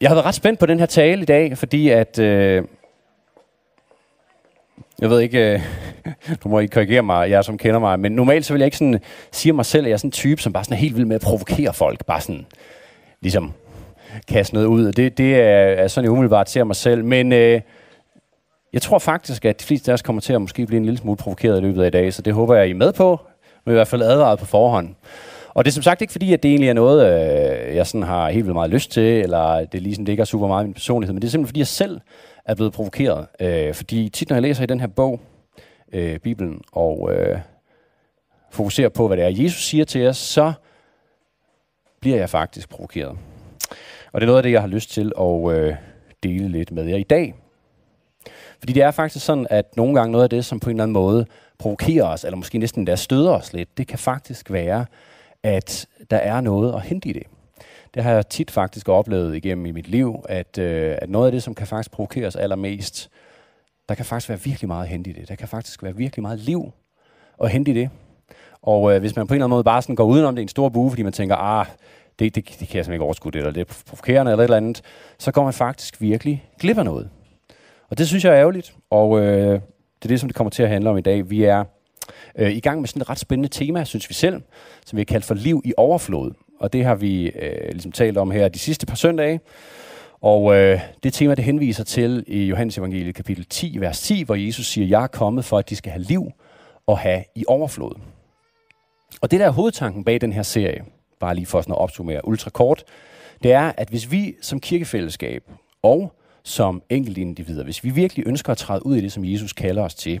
Jeg har været ret spændt på den her tale i dag, fordi at... Øh, jeg ved ikke, øh, du må I korrigere mig, jeg som kender mig, men normalt så vil jeg ikke sådan sige mig selv, at jeg er sådan en type, som bare sådan er helt vild med at provokere folk. Bare sådan, ligesom, kaste noget ud. Det, det er, er sådan, jeg umiddelbart ser mig selv. Men øh, jeg tror faktisk, at de fleste af os kommer til at måske blive en lille smule provokeret i løbet af i dag, så det håber jeg, I er med på, men i hvert fald advaret på forhånd. Og det er som sagt ikke fordi, at det egentlig er noget, øh, jeg sådan har helt vildt meget lyst til, eller det ligesom er super meget min personlighed, men det er simpelthen fordi, jeg selv er blevet provokeret. Øh, fordi tit, når jeg læser i den her bog, øh, Bibelen, og øh, fokuserer på, hvad det er, Jesus siger til os, så bliver jeg faktisk provokeret. Og det er noget af det, jeg har lyst til at øh, dele lidt med jer i dag. Fordi det er faktisk sådan, at nogle gange noget af det, som på en eller anden måde provokerer os, eller måske næsten der støder os lidt, det kan faktisk være, at der er noget at hente i det. Det har jeg tit faktisk oplevet igennem i mit liv, at, øh, at noget af det, som kan faktisk provokere os allermest, der kan faktisk være virkelig meget at hente i det. Der kan faktisk være virkelig meget liv at hente i det. Og øh, hvis man på en eller anden måde bare sådan går udenom det i en stor bue, fordi man tænker, ah, det, det, det kan jeg simpelthen ikke overskue det, eller det er provokerende, eller et eller andet, så går man faktisk virkelig glip af noget. Og det synes jeg er ærgerligt, og øh, det er det, som det kommer til at handle om i dag. Vi er øh, i gang med sådan et ret spændende tema, synes vi selv, som vi har kaldt for liv i overflod. Og det har vi øh, ligesom talt om her de sidste par søndage. Og øh, det tema, det henviser til i Johannes evangeliet kapitel 10, vers 10, hvor Jesus siger, jeg er kommet for, at de skal have liv og have i overflod. Og det der er hovedtanken bag den her serie, bare lige for sådan at opsummere ultra kort, det er, at hvis vi som kirkefællesskab og som enkeltindivider, hvis vi virkelig ønsker at træde ud i det, som Jesus kalder os til,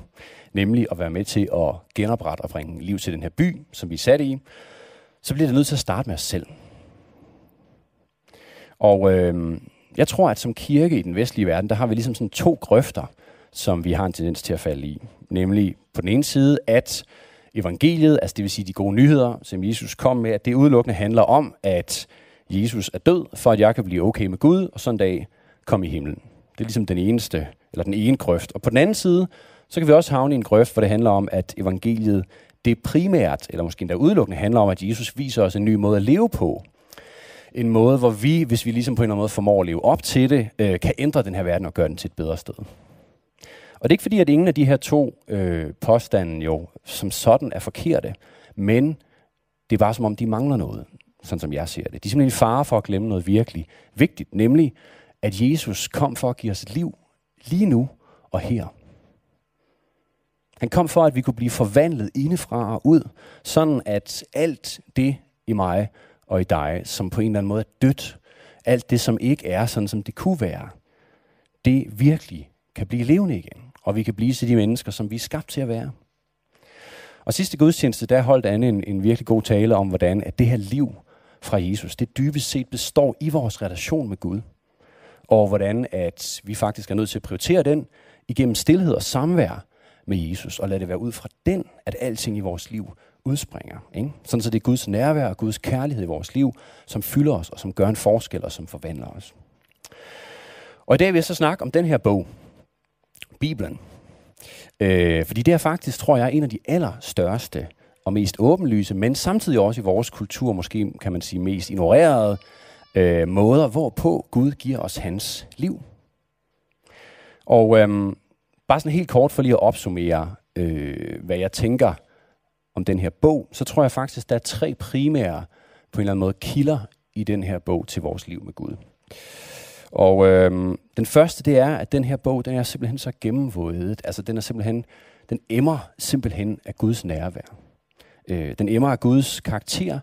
nemlig at være med til at genoprette og bringe liv til den her by, som vi er sat i, så bliver det nødt til at starte med os selv. Og øh, jeg tror, at som kirke i den vestlige verden, der har vi ligesom sådan to grøfter, som vi har en tendens til at falde i. Nemlig på den ene side, at evangeliet, altså det vil sige de gode nyheder, som Jesus kom med, at det udelukkende handler om, at Jesus er død, for at jeg kan blive okay med Gud, og sådan en dag komme i himlen. Det er ligesom den eneste, eller den ene grøft. Og på den anden side, så kan vi også havne i en grøft, hvor det handler om, at evangeliet, det primært, eller måske endda udelukkende, handler om, at Jesus viser os en ny måde at leve på. En måde, hvor vi, hvis vi ligesom på en eller anden måde formår at leve op til det, øh, kan ændre den her verden og gøre den til et bedre sted. Og det er ikke fordi, at ingen af de her to øh, påstande jo som sådan er forkerte, men det er bare som om, de mangler noget, sådan som jeg ser det. De er simpelthen en fare for at glemme noget virkelig vigtigt, nemlig at Jesus kom for at give os et liv lige nu og her. Han kom for, at vi kunne blive forvandlet indefra og ud, sådan at alt det i mig og i dig, som på en eller anden måde er dødt, alt det, som ikke er sådan, som det kunne være, det virkelig kan blive levende igen. Og vi kan blive til de mennesker, som vi er skabt til at være. Og sidste gudstjeneste, der holdt Anne en, en virkelig god tale om, hvordan at det her liv fra Jesus, det dybest set består i vores relation med Gud. Og hvordan at vi faktisk er nødt til at prioritere den igennem stillhed og samvær med Jesus, og lade det være ud fra den, at alting i vores liv udspringer. Ikke? Sådan så det er Guds nærvær og Guds kærlighed i vores liv, som fylder os, og som gør en forskel, og som forvandler os. Og i dag vil jeg så snakke om den her bog, Bibelen. Øh, fordi det er faktisk, tror jeg, en af de allerstørste og mest åbenlyse, men samtidig også i vores kultur, måske kan man sige mest ignorerede øh, måder, hvorpå Gud giver os hans liv. Og øhm, bare sådan helt kort for lige at opsummere, øh, hvad jeg tænker om den her bog, så tror jeg faktisk, der er tre primære på en eller anden måde kilder i den her bog til vores liv med Gud. Og øhm, den første, det er, at den her bog, den er simpelthen så gennemvådet. Altså, den er simpelthen, den emmer simpelthen af Guds nærvær. Øh, den emmer af Guds karakter,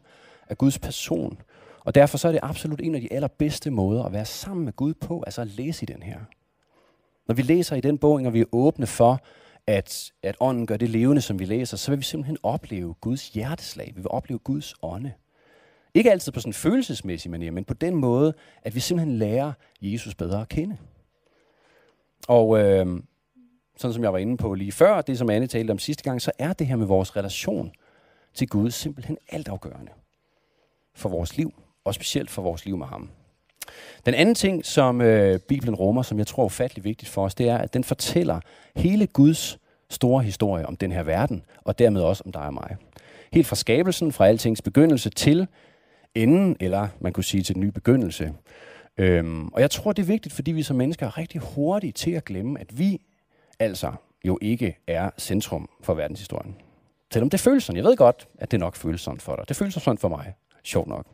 af Guds person. Og derfor så er det absolut en af de allerbedste måder at være sammen med Gud på, altså at læse i den her. Når vi læser i den bog, og vi er åbne for, at, at ånden gør det levende, som vi læser, så vil vi simpelthen opleve Guds hjerteslag. Vi vil opleve Guds ånde. Ikke altid på sådan en følelsesmæssig manier, men på den måde, at vi simpelthen lærer Jesus bedre at kende. Og øh, sådan som jeg var inde på lige før, det som Anne talte om sidste gang, så er det her med vores relation til Gud simpelthen altafgørende for vores liv, og specielt for vores liv med ham. Den anden ting, som øh, Bibelen rummer, som jeg tror er ufattelig vigtigt for os, det er, at den fortæller hele Guds store historie om den her verden, og dermed også om dig og mig. Helt fra skabelsen, fra altings begyndelse til enden, eller man kunne sige til den nye begyndelse. Øhm, og jeg tror, det er vigtigt, fordi vi som mennesker er rigtig hurtige til at glemme, at vi altså jo ikke er centrum for verdenshistorien. Selvom det føles sådan. Jeg ved godt, at det nok føles sådan for dig. Det føles sådan for mig. Sjovt nok.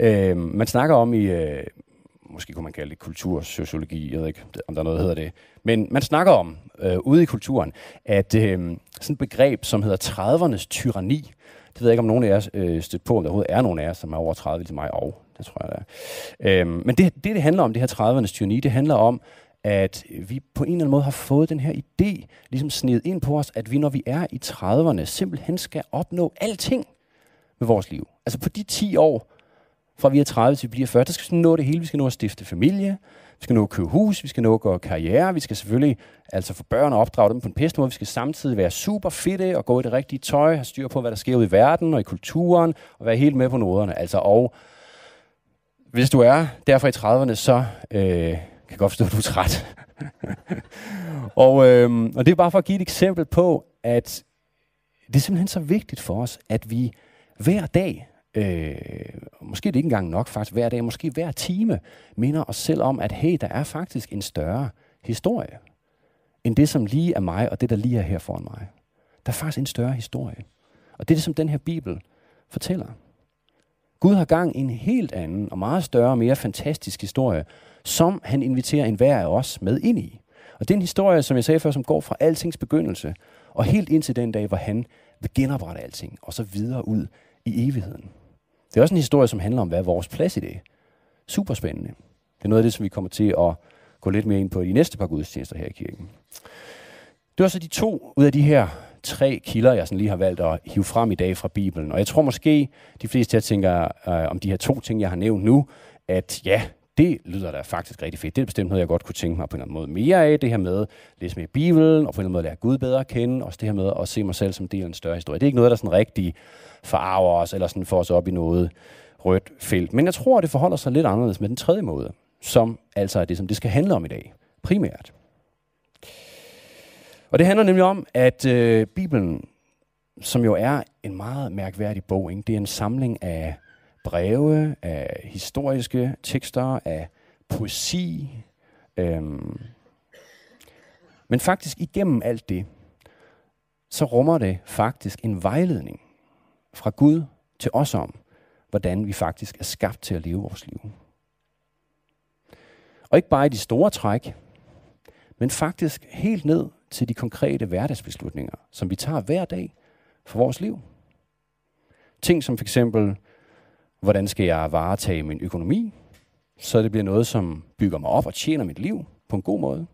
Øh, man snakker om i, øh, måske kunne man kalde det kultursociologi, jeg ved ikke, om der er noget, der hedder det. Men man snakker om øh, ude i kulturen, at øh, sådan et begreb, som hedder 30'ernes tyranni, det ved jeg ikke, om nogen af jer øh, stødt på, om der overhovedet er nogen af jer, som er over 30 til ligesom mig, og det tror jeg, der er. Øhm, men det, det, det handler om, det her 30'ernes tyranni, det handler om, at vi på en eller anden måde har fået den her idé, ligesom snedet ind på os, at vi, når vi er i 30'erne, simpelthen skal opnå alting med vores liv. Altså på de 10 år, fra vi er 30 til vi bliver 40, der skal vi nå det hele. Vi skal nå at stifte familie, vi skal nå at købe hus, vi skal nå at gøre karriere, vi skal selvfølgelig altså få børn og opdrage dem på en pæst måde. Vi skal samtidig være super fitte og gå i det rigtige tøj, have styr på, hvad der sker ud i verden og i kulturen, og være helt med på noderne. Altså, og hvis du er derfor i 30'erne, så øh, kan jeg godt forstå, at du er træt. og, øh, og det er bare for at give et eksempel på, at det er simpelthen så vigtigt for os, at vi hver dag øh, måske det ikke engang nok faktisk hver dag, måske hver time, minder os selv om, at hey, der er faktisk en større historie, end det, som lige er mig, og det, der lige er her foran mig. Der er faktisk en større historie. Og det er det, som den her Bibel fortæller. Gud har gang i en helt anden og meget større og mere fantastisk historie, som han inviterer enhver af os med ind i. Og det er en historie, som jeg sagde før, som går fra altings begyndelse, og helt ind til den dag, hvor han vil genoprette alting, og så videre ud i evigheden. Det er også en historie, som handler om, hvad er vores plads i det. Super spændende. Det er noget af det, som vi kommer til at gå lidt mere ind på i de næste par gudstjenester her i kirken. Det var så de to ud af de her tre kilder, jeg sådan lige har valgt at hive frem i dag fra Bibelen. Og jeg tror måske, de fleste her tænker øh, om de her to ting, jeg har nævnt nu, at ja, det lyder da faktisk rigtig fedt. Det er bestemt noget, jeg godt kunne tænke mig på en eller anden måde mere af. Det her med at læse mere i Bibelen, og på en eller anden måde lære Gud bedre at kende. Også det her med at se mig selv som del af en større historie. Det er ikke noget, der sådan rigtig forarver os, eller sådan får os op i noget rødt felt. Men jeg tror, det forholder sig lidt anderledes med den tredje måde, som altså er det, som det skal handle om i dag, primært. Og det handler nemlig om, at øh, Bibelen, som jo er en meget mærkværdig bog, ikke? det er en samling af breve, af historiske tekster, af poesi. Øhm. Men faktisk igennem alt det, så rummer det faktisk en vejledning fra Gud til os om, hvordan vi faktisk er skabt til at leve vores liv. Og ikke bare i de store træk, men faktisk helt ned til de konkrete hverdagsbeslutninger, som vi tager hver dag for vores liv. Ting som for eksempel, hvordan skal jeg varetage min økonomi, så det bliver noget, som bygger mig op og tjener mit liv på en god måde.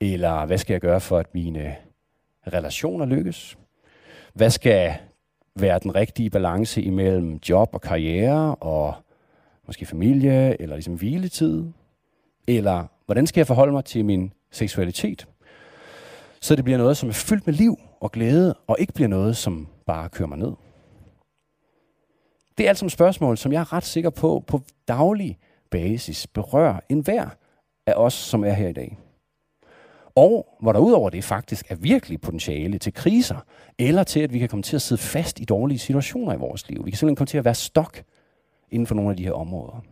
Eller hvad skal jeg gøre for, at mine relationer lykkes? Hvad skal være den rigtige balance imellem job og karriere og måske familie eller ligesom hviletid? Eller hvordan skal jeg forholde mig til min seksualitet? Så det bliver noget, som er fyldt med liv og glæde, og ikke bliver noget, som bare kører mig ned. Det er altså spørgsmål, som jeg er ret sikker på, på daglig basis berører enhver af os, som er her i dag. Og hvor der udover det faktisk er virkelig potentiale til kriser, eller til, at vi kan komme til at sidde fast i dårlige situationer i vores liv. Vi kan simpelthen komme til at være stok inden for nogle af de her områder.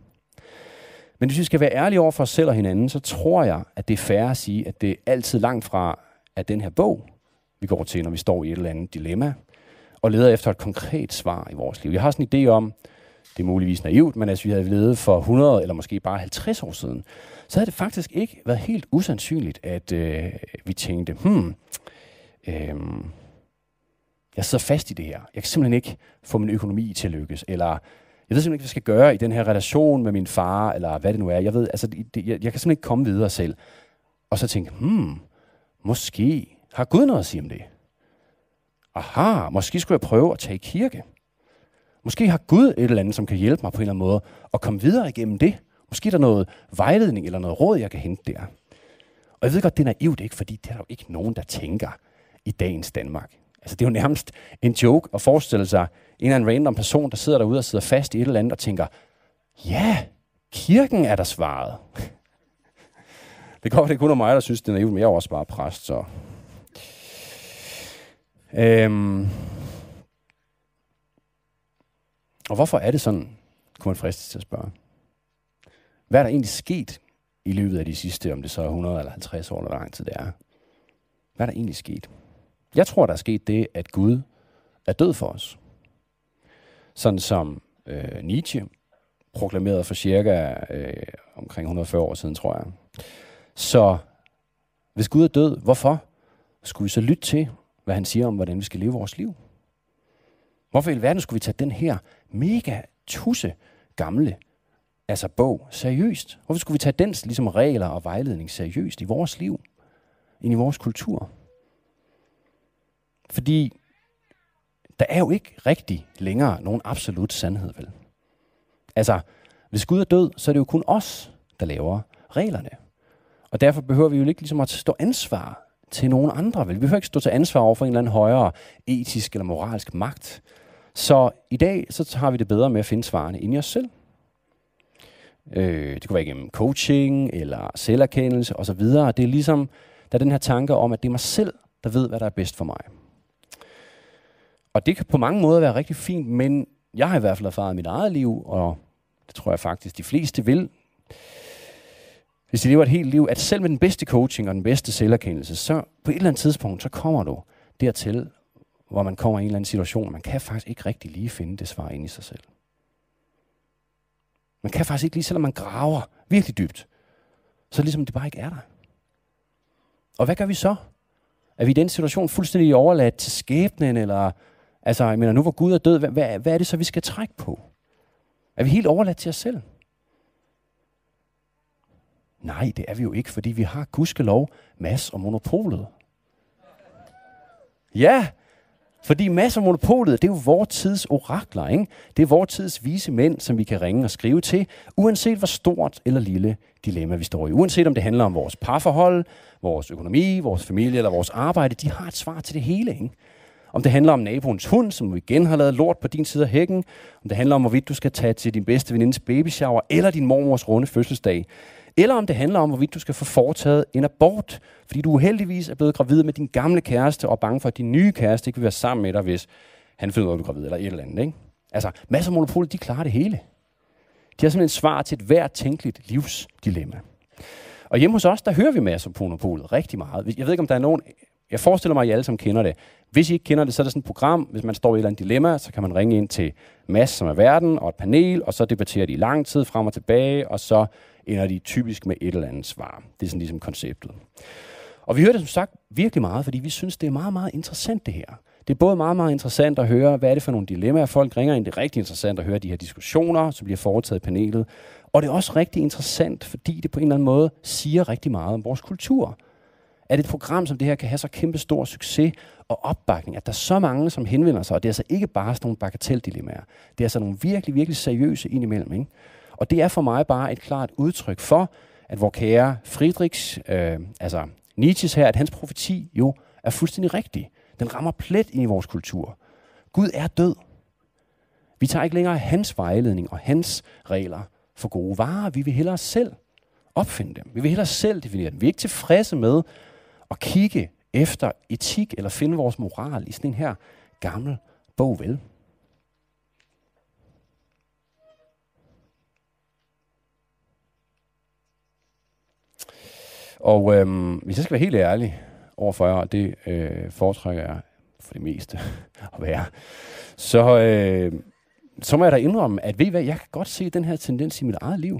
Men hvis vi skal være ærlige over for os selv og hinanden, så tror jeg, at det er fair at sige, at det er altid langt fra, at den her bog, vi går til, når vi står i et eller andet dilemma, og leder efter et konkret svar i vores liv. Jeg har sådan en idé om, det er muligvis naivt, men hvis vi havde levet for 100 eller måske bare 50 år siden, så havde det faktisk ikke været helt usandsynligt, at øh, vi tænkte, hmm, øh, jeg sidder fast i det her. Jeg kan simpelthen ikke få min økonomi til at lykkes. Eller jeg ved simpelthen ikke, hvad jeg skal gøre i den her relation med min far, eller hvad det nu er. Jeg ved, altså, det, jeg, jeg kan simpelthen ikke komme videre selv. Og så tænke, hmm, måske har Gud noget at sige om det. Aha, måske skulle jeg prøve at tage i kirke. Måske har Gud et eller andet, som kan hjælpe mig på en eller anden måde at komme videre igennem det. Måske er der noget vejledning eller noget råd, jeg kan hente der. Og jeg ved godt, det er naivt, ikke? fordi det er der jo ikke nogen, der tænker i dagens Danmark. Altså, det er jo nærmest en joke at forestille sig en eller anden random person, der sidder derude og sidder fast i et eller andet og tænker, ja, kirken er der svaret. Det går, det kun af mig, der synes, det er naivt, men jeg er også bare præst, så... Øhm. Og hvorfor er det sådan, kunne man fristes til at spørge. Hvad er der egentlig sket i løbet af de sidste, om det så er 100 eller 50 år, eller hvor lang tid det er? Hvad er der egentlig sket? Jeg tror, der er sket det, at Gud er død for os. Sådan som øh, Nietzsche proklamerede for cirka øh, omkring 140 år siden, tror jeg. Så hvis Gud er død, hvorfor skulle vi så lytte til, hvad han siger om, hvordan vi skal leve vores liv? Hvorfor i verden skulle vi tage den her mega tusse gamle altså bog seriøst? Hvorfor skulle vi tage dens ligesom regler og vejledning seriøst i vores liv? Ind i vores kultur? Fordi der er jo ikke rigtig længere nogen absolut sandhed, vel? Altså, hvis Gud er død, så er det jo kun os, der laver reglerne. Og derfor behøver vi jo ikke ligesom at stå ansvar til nogen andre. Vel? Vi behøver ikke stå til ansvar over for en eller anden højere etisk eller moralsk magt. Så i dag så har vi det bedre med at finde svarene ind i os selv. Øh, det kunne være igennem coaching eller selverkendelse osv. Det er ligesom, der er den her tanke om, at det er mig selv, der ved, hvad der er bedst for mig. Og det kan på mange måder være rigtig fint, men jeg har i hvert fald erfaret mit eget liv, og det tror jeg faktisk, de fleste vil, hvis de lever et helt liv, at selv med den bedste coaching og den bedste selverkendelse, så på et eller andet tidspunkt, så kommer du dertil, hvor man kommer i en eller anden situation, man kan faktisk ikke rigtig lige finde det svar ind i sig selv. Man kan faktisk ikke lige, selvom man graver virkelig dybt, så ligesom det bare ikke er der. Og hvad gør vi så? Er vi i den situation fuldstændig overladt til skæbnen, eller altså, jeg mener, nu hvor Gud er død, hvad, hvad, hvad er det så, vi skal trække på? Er vi helt overladt til os selv? Nej, det er vi jo ikke, fordi vi har gudskelov, Mads og monopolet. Ja, fordi Mads og monopolet, det er jo vores tids orakler, ikke? Det er vores tids vise mænd, som vi kan ringe og skrive til, uanset hvor stort eller lille dilemma vi står i. Uanset om det handler om vores parforhold, vores økonomi, vores familie eller vores arbejde, de har et svar til det hele, ikke? Om det handler om naboens hund, som igen har lavet lort på din side af hækken. Om det handler om, hvorvidt du skal tage til din bedste venindes babyshower, eller din mormors runde fødselsdag. Eller om det handler om, hvorvidt du skal få foretaget en abort, fordi du uheldigvis er blevet gravid med din gamle kæreste, og er bange for, at din nye kæreste ikke vil være sammen med dig, hvis han finder ud af, at du er gravid, eller et eller andet. Ikke? Altså, masser af monopoler, de klarer det hele. De har simpelthen svar til et hvert tænkeligt livsdilemma. Og hjemme hos os, der hører vi masser på monopolet rigtig meget. Jeg ved ikke, om der er nogen... Jeg forestiller mig, at I alle sammen kender det. Hvis I ikke kender det, så er der sådan et program, hvis man står i et eller andet dilemma, så kan man ringe ind til Mads, som er verden, og et panel, og så debatterer de i lang tid frem og tilbage, og så ender de typisk med et eller andet svar. Det er sådan ligesom konceptet. Og vi hører det som sagt virkelig meget, fordi vi synes, det er meget, meget interessant det her. Det er både meget, meget interessant at høre, hvad er det for nogle dilemmaer, folk ringer ind. Det er rigtig interessant at høre de her diskussioner, som bliver foretaget i panelet. Og det er også rigtig interessant, fordi det på en eller anden måde siger rigtig meget om vores kultur. At et program som det her kan have så kæmpe stor succes og opbakning, at der er så mange, som henvender sig, og det er altså ikke bare sådan nogle bagateldilemmaer. Det er altså nogle virkelig, virkelig seriøse indimellem. Ikke? Og det er for mig bare et klart udtryk for, at vor kære Friedrichs, øh, altså Nietzsches her, at hans profeti jo er fuldstændig rigtig. Den rammer plet ind i vores kultur. Gud er død. Vi tager ikke længere hans vejledning og hans regler for gode varer. Vi vil hellere selv opfinde dem. Vi vil hellere selv definere dem. Vi er ikke tilfredse med at kigge efter etik eller finde vores moral i sådan en her gammel bog, vel? Og øhm, hvis jeg skal være helt ærlig over for jer, og det øh, foretrækker jeg for det meste at være, så, øh, så må jeg da indrømme, at ved I hvad, jeg kan godt se den her tendens i mit eget liv.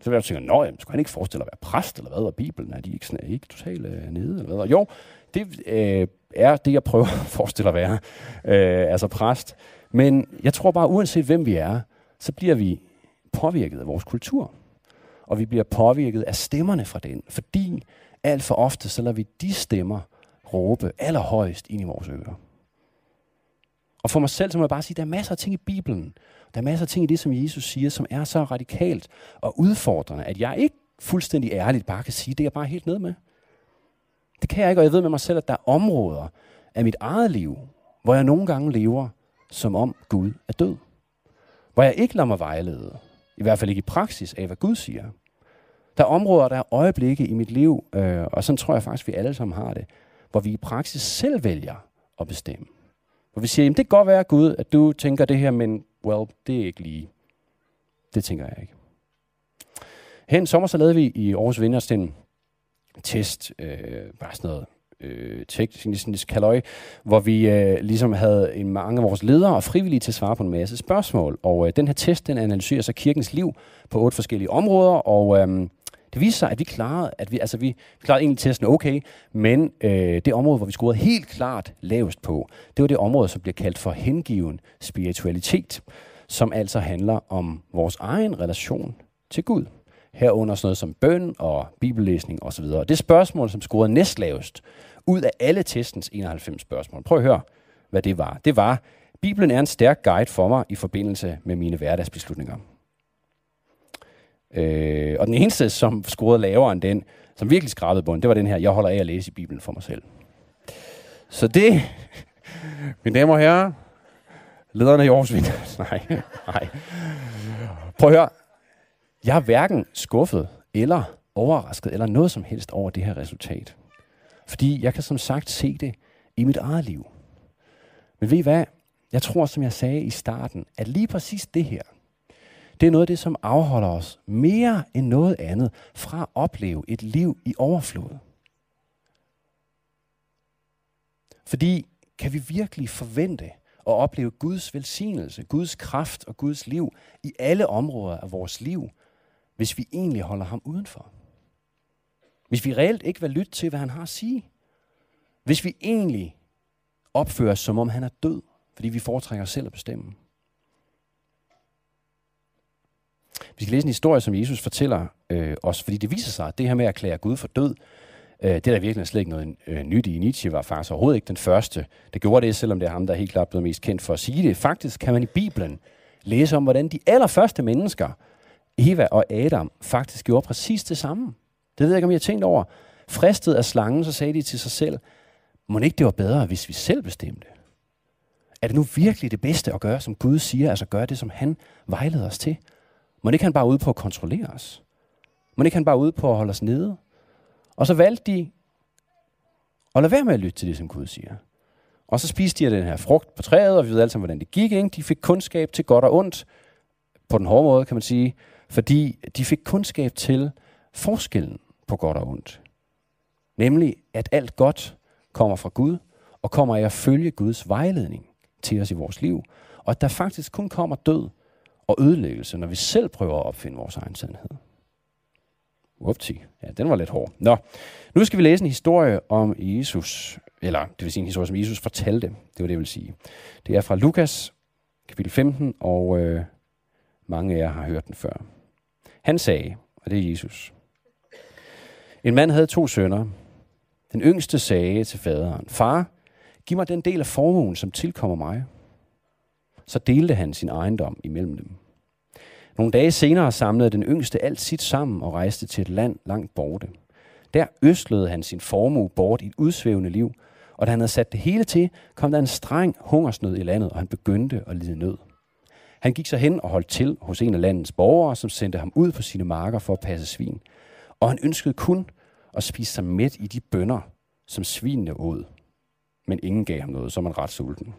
Så vil jeg tænke, nå, jamen, skulle han ikke forestille at være præst, eller hvad, og Bibelen, er de ikke, sådan, er ikke totalt øh, nede, eller hvad? Og jo, det øh, er det, jeg prøver at forestille at være, øh, altså præst. Men jeg tror bare, uanset hvem vi er, så bliver vi påvirket af vores kultur og vi bliver påvirket af stemmerne fra den, fordi alt for ofte så lader vi de stemmer råbe allerhøjst ind i vores ører. Og for mig selv, så må jeg bare sige, at der er masser af ting i Bibelen, der er masser af ting i det, som Jesus siger, som er så radikalt og udfordrende, at jeg ikke fuldstændig ærligt bare kan sige, det er jeg bare helt ned med. Det kan jeg ikke, og jeg ved med mig selv, at der er områder af mit eget liv, hvor jeg nogle gange lever, som om Gud er død. Hvor jeg ikke lader mig vejlede, i hvert fald ikke i praksis af, hvad Gud siger. Der er områder, der er øjeblikke i mit liv, øh, og sådan tror jeg faktisk, vi alle sammen har det, hvor vi i praksis selv vælger at bestemme. Hvor vi siger, jamen det kan godt være, Gud, at du tænker det her, men well, det er ikke lige. Det tænker jeg ikke. Hen sommer så lavede vi i Aarhus Vinders den test, øh, bare sådan noget øh, teknisk kaløj, hvor vi øh, ligesom havde en mange af vores ledere og frivillige til at svare på en masse spørgsmål. Og øh, den her test, den analyserer så kirkens liv på otte forskellige områder, og øh, det viste sig, at vi klarede, at vi, altså vi klarede egentlig testen okay, men øh, det område, hvor vi scorede helt klart lavest på, det var det område, som bliver kaldt for hengiven spiritualitet, som altså handler om vores egen relation til Gud. Herunder sådan noget som bøn og bibellæsning osv. Det spørgsmål, som scorede næstlavest ud af alle testens 91 spørgsmål. Prøv at høre, hvad det var. Det var, Bibelen er en stærk guide for mig i forbindelse med mine hverdagsbeslutninger. Øh, og den eneste, som scorede lavere end den, som virkelig skrabede bunden, det var den her, jeg holder af at læse i Bibelen for mig selv. Så det, mine damer og herrer, lederne i Aarhus nej, nej. Prøv at høre, jeg er hverken skuffet eller overrasket eller noget som helst over det her resultat. Fordi jeg kan som sagt se det i mit eget liv. Men ved I hvad? Jeg tror, som jeg sagde i starten, at lige præcis det her, det er noget af det, som afholder os mere end noget andet fra at opleve et liv i overflod. Fordi kan vi virkelig forvente at opleve Guds velsignelse, Guds kraft og Guds liv i alle områder af vores liv, hvis vi egentlig holder ham udenfor? Hvis vi reelt ikke vil lytte til, hvad han har at sige? Hvis vi egentlig opfører os, som om han er død, fordi vi foretrækker os selv at bestemme? Vi skal læse en historie, som Jesus fortæller øh, os, fordi det viser sig, at det her med at erklære Gud for død, øh, det er der virkelig slet ikke noget øh, nyt i. Nietzsche var faktisk overhovedet ikke den første, der gjorde det, selvom det er ham, der er helt klart blevet mest kendt for at sige det. Faktisk kan man i Bibelen læse om, hvordan de allerførste mennesker, Eva og Adam, faktisk gjorde præcis det samme. Det ved jeg ikke, om I har tænkt over. Fristet af slangen, så sagde de til sig selv, må ikke det var bedre, hvis vi selv bestemte? Er det nu virkelig det bedste at gøre, som Gud siger, altså gøre det, som han vejleder os til? Må ikke han bare ud på at kontrollere os? Må ikke han bare ud på at holde os nede? Og så valgte de at lade være med at lytte til det, som Gud siger. Og så spiste de den her frugt på træet, og vi ved alle sammen, hvordan det gik. Ikke? De fik kundskab til godt og ondt, på den hårde måde, kan man sige, fordi de fik kundskab til forskellen på godt og ondt. Nemlig, at alt godt kommer fra Gud, og kommer af at følge Guds vejledning til os i vores liv, og at der faktisk kun kommer død og ødelæggelse, når vi selv prøver at opfinde vores egen sandhed. Upti. Ja, den var lidt hård. Nå, nu skal vi læse en historie om Jesus, eller det vil sige en historie, som Jesus fortalte. Det var det, jeg vil sige. Det er fra Lukas, kapitel 15, og øh, mange af jer har hørt den før. Han sagde, og det er Jesus. En mand havde to sønner. Den yngste sagde til faderen, Far, giv mig den del af formuen, som tilkommer mig så delte han sin ejendom imellem dem. Nogle dage senere samlede den yngste alt sit sammen og rejste til et land langt borte. Der østlede han sin formue bort i et udsvævende liv, og da han havde sat det hele til, kom der en streng hungersnød i landet, og han begyndte at lide nød. Han gik så hen og holdt til hos en af landets borgere, som sendte ham ud på sine marker for at passe svin. Og han ønskede kun at spise sig mæt i de bønder, som svinene åd. Men ingen gav ham noget, så man ret sulten.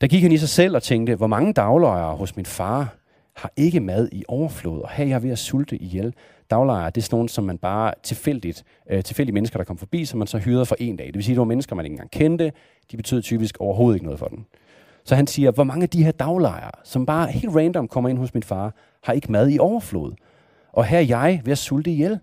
Der gik han i sig selv og tænkte, hvor mange daglejere hos min far har ikke mad i overflod, og her er jeg ved at sulte ihjel. Daglejere, det er sådan nogle, som man bare tilfældigt, øh, tilfældige mennesker, der kom forbi, som man så hyrede for en dag. Det vil sige, at det var mennesker, man ikke engang kendte. De betød typisk overhovedet ikke noget for den. Så han siger, hvor mange af de her daglejere, som bare helt random kommer ind hos min far, har ikke mad i overflod. Og her er jeg ved at sulte ihjel.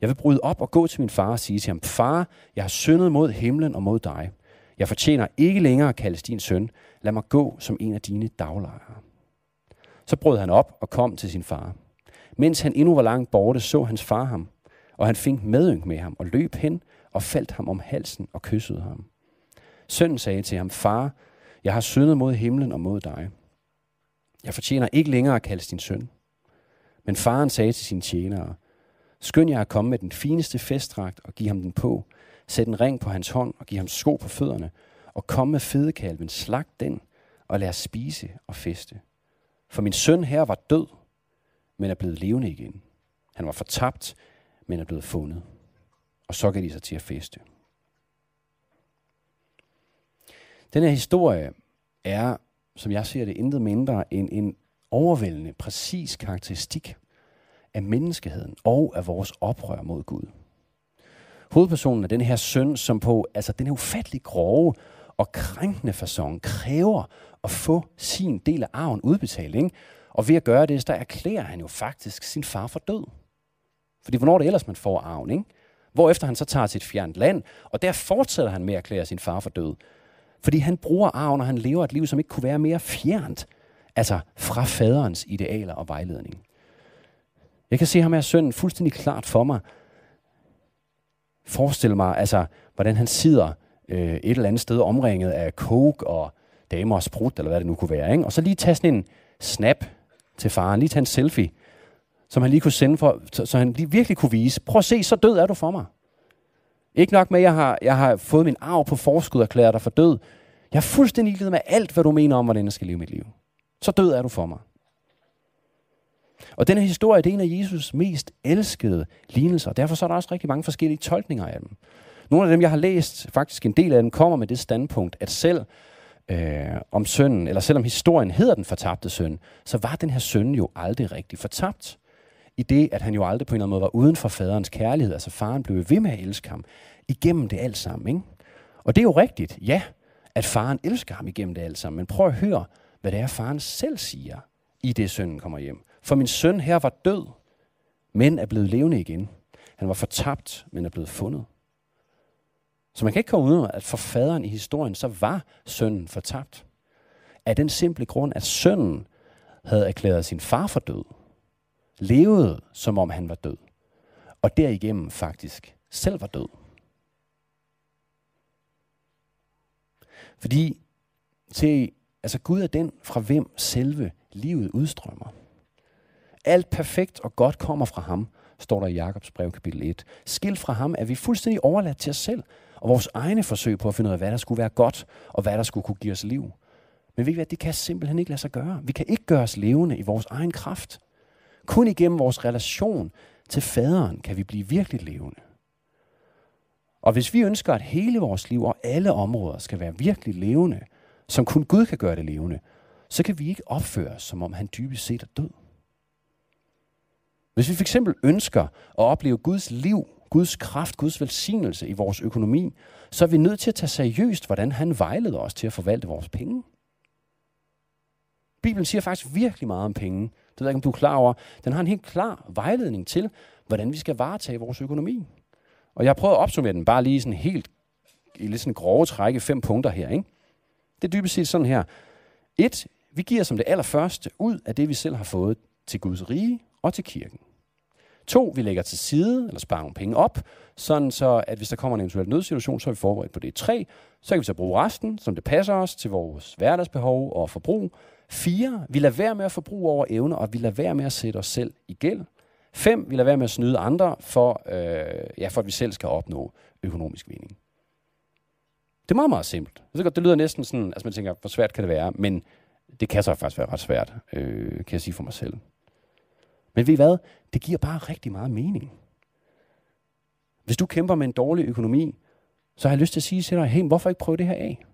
Jeg vil bryde op og gå til min far og sige til ham, far, jeg har syndet mod himlen og mod dig. Jeg fortjener ikke længere at kaldes din søn. Lad mig gå som en af dine daglejere. Så brød han op og kom til sin far. Mens han endnu var langt borte, så hans far ham, og han fik medynk med ham og løb hen og faldt ham om halsen og kyssede ham. Sønnen sagde til ham, Far, jeg har syndet mod himlen og mod dig. Jeg fortjener ikke længere at kaldes din søn. Men faren sagde til sine tjenere, Skynd jer at komme med den fineste festdragt og give ham den på, Sæt en ring på hans hånd og giv ham sko på fødderne, og kom med fedekalven, slag den, og lad os spise og feste. For min søn her var død, men er blevet levende igen. Han var fortabt, men er blevet fundet. Og så gav de sig til at feste. Den her historie er, som jeg ser det, intet mindre end en overvældende, præcis karakteristik af menneskeheden og af vores oprør mod Gud. Hovedpersonen er den her søn, som på altså den her ufattelig grove og krænkende façon kræver at få sin del af arven udbetalt. Ikke? Og ved at gøre det, der erklærer han jo faktisk sin far for død. Fordi hvornår er det ellers, man får arven, ikke? Hvorefter han så tager sit fjernt land, og der fortsætter han med at erklære sin far for død. Fordi han bruger arven, og han lever et liv, som ikke kunne være mere fjernt. Altså fra faderens idealer og vejledning. Jeg kan se ham her sønnen fuldstændig klart for mig. Forestil mig, altså, hvordan han sidder øh, et eller andet sted omringet af coke og damer og sprut, eller hvad det nu kunne være. Ikke? Og så lige tage sådan en snap til faren, lige tage en selfie, som han lige kunne sende for, så, så han lige virkelig kunne vise, prøv at se, så død er du for mig. Ikke nok med, at jeg har, jeg har fået min arv på forskud og erklæret dig for død. Jeg er fuldstændig ligeglad med alt, hvad du mener om, hvordan jeg skal leve mit liv. Så død er du for mig. Og den her historie, det er en af Jesus mest elskede lignelser. Og derfor så er der også rigtig mange forskellige tolkninger af dem. Nogle af dem, jeg har læst, faktisk en del af dem, kommer med det standpunkt, at selv øh, om sønnen, eller selvom historien hedder den fortabte søn, så var den her søn jo aldrig rigtig fortabt. I det, at han jo aldrig på en eller anden måde var uden for faderens kærlighed. Altså faren blev ved med at elske ham igennem det alt sammen. Ikke? Og det er jo rigtigt, ja, at faren elsker ham igennem det alt sammen. Men prøv at høre, hvad det er, faren selv siger, i det sønnen kommer hjem. For min søn her var død, men er blevet levende igen. Han var fortabt, men er blevet fundet. Så man kan ikke komme ud af, at for faderen i historien, så var sønnen fortabt. Af den simple grund, at sønnen havde erklæret sin far for død. Levede, som om han var død. Og derigennem faktisk selv var død. Fordi, se, altså Gud er den, fra hvem selve livet udstrømmer. Alt perfekt og godt kommer fra ham, står der i Jakobs brev kapitel 1. Skilt fra ham er vi fuldstændig overladt til os selv og vores egne forsøg på at finde ud af, hvad der skulle være godt, og hvad der skulle kunne give os liv. Men ved I hvad, det kan simpelthen ikke lade sig gøre. Vi kan ikke gøre os levende i vores egen kraft. Kun igennem vores relation til faderen kan vi blive virkelig levende. Og hvis vi ønsker, at hele vores liv og alle områder skal være virkelig levende, som kun Gud kan gøre det levende, så kan vi ikke opføre os, som om han dybest set er død. Hvis vi fx ønsker at opleve Guds liv, Guds kraft, Guds velsignelse i vores økonomi, så er vi nødt til at tage seriøst, hvordan han vejleder os til at forvalte vores penge. Bibelen siger faktisk virkelig meget om penge. Det ved jeg ikke, om du er klar over. Den har en helt klar vejledning til, hvordan vi skal varetage vores økonomi. Og jeg har prøvet at opsummere den bare lige sådan helt i lidt sådan grove trække fem punkter her. Ikke? Det er dybest set sådan her. Et, vi giver som det allerførste ud af det, vi selv har fået til Guds rige og til kirken. To, vi lægger til side, eller sparer nogle penge op, sådan så, at hvis der kommer en eventuel nødsituation, så er vi forberedt på det. Tre, så kan vi så bruge resten, som det passer os, til vores hverdagsbehov og forbrug. 4. vi lader være med at forbruge over evne, og vi lader være med at sætte os selv i gæld. 5. vi lader være med at snyde andre, for, øh, ja, for at vi selv skal opnå økonomisk vinding. Det er meget, meget simpelt. Det lyder næsten sådan, altså man tænker, hvor svært kan det være, men det kan så faktisk være ret svært, øh, kan jeg sige for mig selv. Men ved I hvad? Det giver bare rigtig meget mening. Hvis du kæmper med en dårlig økonomi, så har jeg lyst til at sige til dig, hey, hvorfor ikke prøve det her af?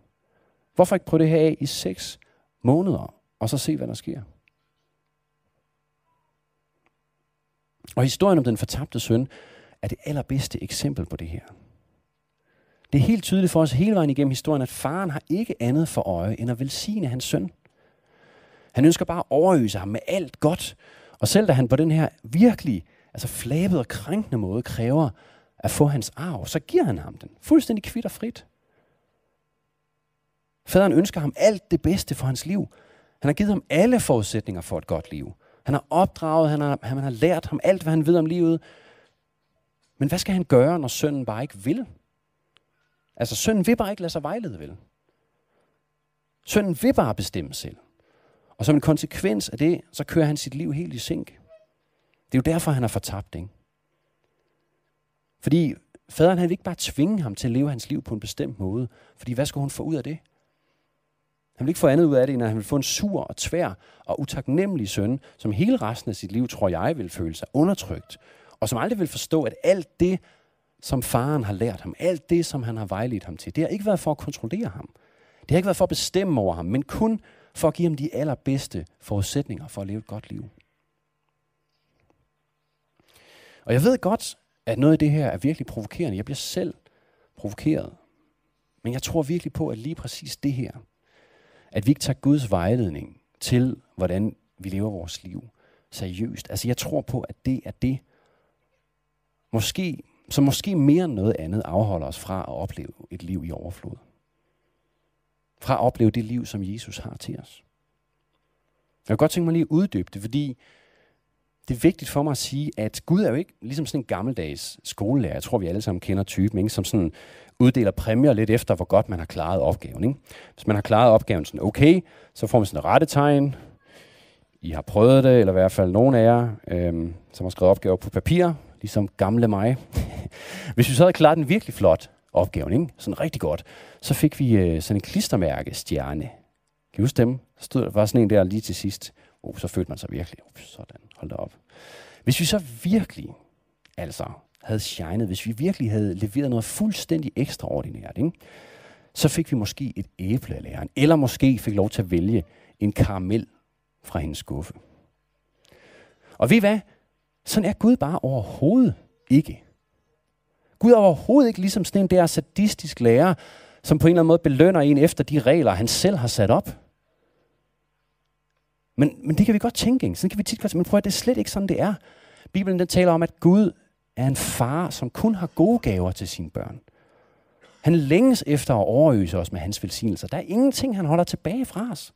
Hvorfor ikke prøve det her af i 6 måneder, og så se, hvad der sker? Og historien om den fortabte søn er det allerbedste eksempel på det her. Det er helt tydeligt for os hele vejen igennem historien, at faren har ikke andet for øje end at velsigne hans søn. Han ønsker bare at overøse ham med alt godt, og selv da han på den her virkelig altså flabede og krænkende måde kræver at få hans arv, så giver han ham den. Fuldstændig kvitt og frit. Faderen ønsker ham alt det bedste for hans liv. Han har givet ham alle forudsætninger for et godt liv. Han har opdraget, han har, han har lært ham alt, hvad han ved om livet. Men hvad skal han gøre, når sønnen bare ikke vil? Altså, sønnen vil bare ikke lade sig vejlede, vel? Sønnen vil bare bestemme selv. Og som en konsekvens af det, så kører han sit liv helt i sink. Det er jo derfor, han er fortabt, ikke? Fordi faderen han vil ikke bare tvinge ham til at leve hans liv på en bestemt måde. Fordi hvad skal hun få ud af det? Han vil ikke få andet ud af det, end at han vil få en sur og tvær og utaknemmelig søn, som hele resten af sit liv, tror jeg, vil føle sig undertrykt. Og som aldrig vil forstå, at alt det, som faren har lært ham, alt det, som han har vejledt ham til, det har ikke været for at kontrollere ham. Det har ikke været for at bestemme over ham, men kun for at give ham de allerbedste forudsætninger for at leve et godt liv. Og jeg ved godt, at noget af det her er virkelig provokerende. Jeg bliver selv provokeret. Men jeg tror virkelig på, at lige præcis det her, at vi ikke tager Guds vejledning til, hvordan vi lever vores liv seriøst. Altså jeg tror på, at det er det, måske, som måske mere end noget andet afholder os fra at opleve et liv i overflod. Fra at opleve det liv, som Jesus har til os. Jeg vil godt tænke mig lige at uddybe det, fordi det er vigtigt for mig at sige, at Gud er jo ikke ligesom sådan en gammeldags skolelærer. Jeg tror, vi alle sammen kender typen, ikke? som sådan uddeler præmier lidt efter, hvor godt man har klaret opgaven. Ikke? Hvis man har klaret opgaven sådan okay, så får man sådan et rettetegn. I har prøvet det, eller i hvert fald nogen af jer, øhm, som har skrevet opgaver på papir, ligesom gamle mig. Hvis vi så havde klaret den virkelig flot opgaven, ikke? sådan rigtig godt, så fik vi øh, sådan en klistermærke stjerne. Kan I huske dem? Så stod der var sådan en der lige til sidst. Oh, så følte man sig virkelig. Oh, sådan, hold da op. Hvis vi så virkelig, altså, havde shined, hvis vi virkelig havde leveret noget fuldstændig ekstraordinært, ikke? så fik vi måske et æble af læreren, eller måske fik lov til at vælge en karamel fra hendes skuffe. Og ved I hvad? Sådan er Gud bare overhovedet ikke. Gud er overhovedet ikke ligesom sådan en der sadistisk lærer, som på en eller anden måde belønner en efter de regler, han selv har sat op. Men, men det kan vi godt tænke, ikke? Sådan kan vi tit godt men prøv at det er slet ikke sådan, det er. Bibelen den taler om, at Gud er en far, som kun har gode gaver til sine børn. Han længes efter at overøse os med hans velsignelser. Der er ingenting, han holder tilbage fra os.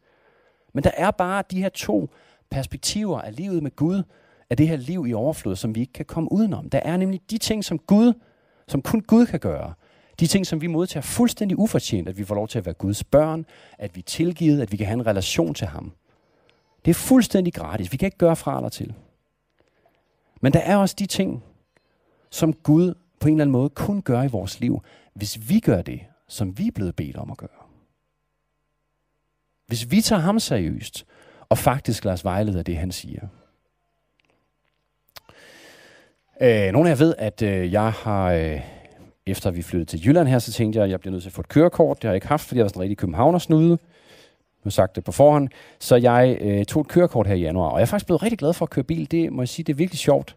Men der er bare de her to perspektiver af livet med Gud, af det her liv i overflod, som vi ikke kan komme udenom. Der er nemlig de ting, som Gud, som kun Gud kan gøre. De ting, som vi modtager fuldstændig ufortjent, at vi får lov til at være Guds børn, at vi er tilgivet, at vi kan have en relation til ham. Det er fuldstændig gratis. Vi kan ikke gøre fra eller til. Men der er også de ting, som Gud på en eller anden måde kun gør i vores liv, hvis vi gør det, som vi er blevet bedt om at gøre. Hvis vi tager ham seriøst, og faktisk lader os vejlede af det, han siger. Øh, nogle af jer ved, at øh, jeg har, øh, efter vi flyttede til Jylland her, så tænkte jeg, at jeg bliver nødt til at få et kørekort. Det har jeg ikke haft, fordi jeg var sådan en rigtig københavnersnude. Nu sagt det på forhånd. Så jeg øh, tog et kørekort her i januar, og jeg er faktisk blevet rigtig glad for at køre bil. Det må jeg sige, det er virkelig sjovt.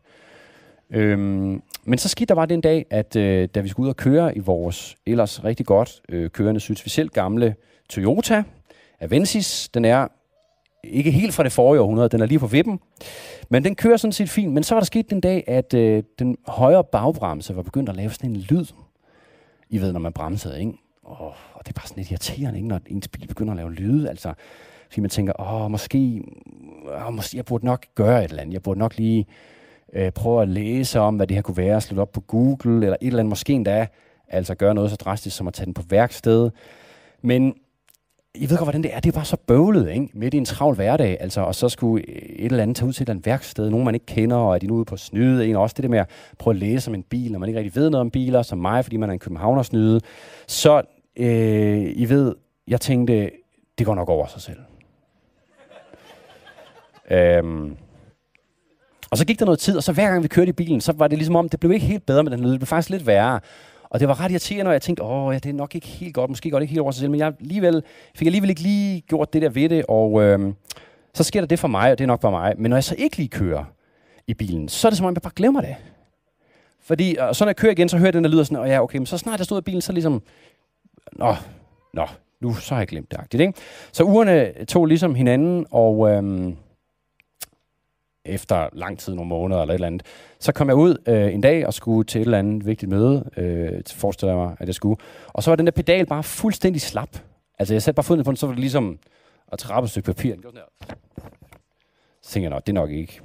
Øhm, men så skete der bare den dag, at øh, da vi skulle ud og køre i vores ellers rigtig godt øh, kørende, synes vi selv, gamle Toyota Avensis, den er ikke helt fra det forrige århundrede, den er lige på vippen, men den kører sådan set fint. Men så var der sket den dag, at øh, den højre bagbremse var begyndt at lave sådan en lyd. I ved, når man bremsede, ikke? Åh, og det er bare sådan lidt irriterende, ikke? når ens bil begynder at lave lyde. Altså, fordi man tænker, åh, måske, åh, måske, jeg burde nok gøre et eller andet. Jeg burde nok lige øh, prøve at læse om, hvad det her kunne være, slutte op på Google, eller et eller andet, måske endda, altså gøre noget så drastisk som at tage den på værksted. Men I ved godt, hvordan det er. Det er bare så bøvlet, ikke? Midt i en travl hverdag, altså, og så skulle øh, et eller andet tage ud til et eller andet værksted, nogen man ikke kender, og er de nu ude på snyde en, og også det der med at prøve at læse om en bil, når man ikke rigtig ved noget om biler, som mig, fordi man er en københavner snyde. Så, øh, I ved, jeg tænkte, det går nok over sig selv. øhm, og så gik der noget tid, og så hver gang vi kørte i bilen, så var det ligesom om, det blev ikke helt bedre med den lyd, det blev faktisk lidt værre. Og det var ret irriterende, og jeg tænkte, åh, ja, det er nok ikke helt godt, måske går det ikke helt over sig selv, men jeg alligevel, fik alligevel ikke lige gjort det der ved det, og øhm, så sker der det for mig, og det er nok for mig. Men når jeg så ikke lige kører i bilen, så er det som om, jeg bare glemmer det. Fordi, og så når jeg kører igen, så hører jeg den der lyder sådan, og ja, okay, men så snart jeg stod i bilen, så ligesom, nå, nå, nu så har jeg glemt det, ikke? Så ugerne tog ligesom hinanden, og øhm, efter lang tid, nogle måneder eller et eller andet. Så kom jeg ud øh, en dag og skulle til et eller andet vigtigt møde, øh, forestiller jeg mig, at jeg skulle. Og så var den der pedal bare fuldstændig slap. Altså jeg satte bare foden på den, så var det ligesom at trappe et stykke papir. Så tænkte jeg, det er nok ikke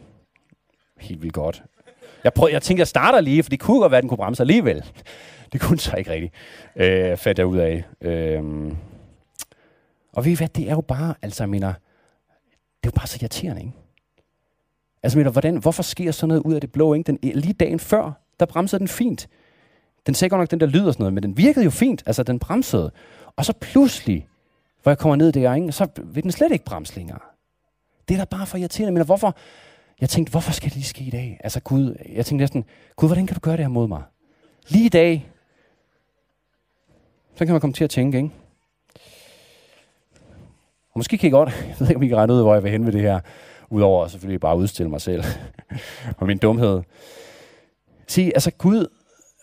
helt vildt godt. Jeg, prøv, jeg tænkte, jeg starter lige, for det kunne godt være, at den kunne bremse alligevel. Det kunne så ikke rigtigt, øh, fandt jeg ud af. Øh, og ved I hvad, det er jo bare, altså jeg mener, det er jo bare så irriterende, ikke? Altså, mener, hvordan, hvorfor sker sådan noget ud af det blå? Ikke? Den, eh, lige dagen før, der bremsede den fint. Den sagde godt nok den der lyd og sådan noget, men den virkede jo fint. Altså, den bremsede. Og så pludselig, hvor jeg kommer ned der, ikke? så vil den slet ikke bremse længere. Det er da bare for irriterende. Men hvorfor? Jeg tænkte, hvorfor skal det lige ske i dag? Altså Gud, jeg tænkte næsten, Gud, hvordan kan du gøre det her mod mig? Lige i dag. Så kan man komme til at tænke, ikke? Og Måske kan I godt, jeg ved ikke, om I kan regne ud, hvor jeg vil hen med det her, udover at selvfølgelig bare udstille mig selv og min dumhed. Se, altså Gud,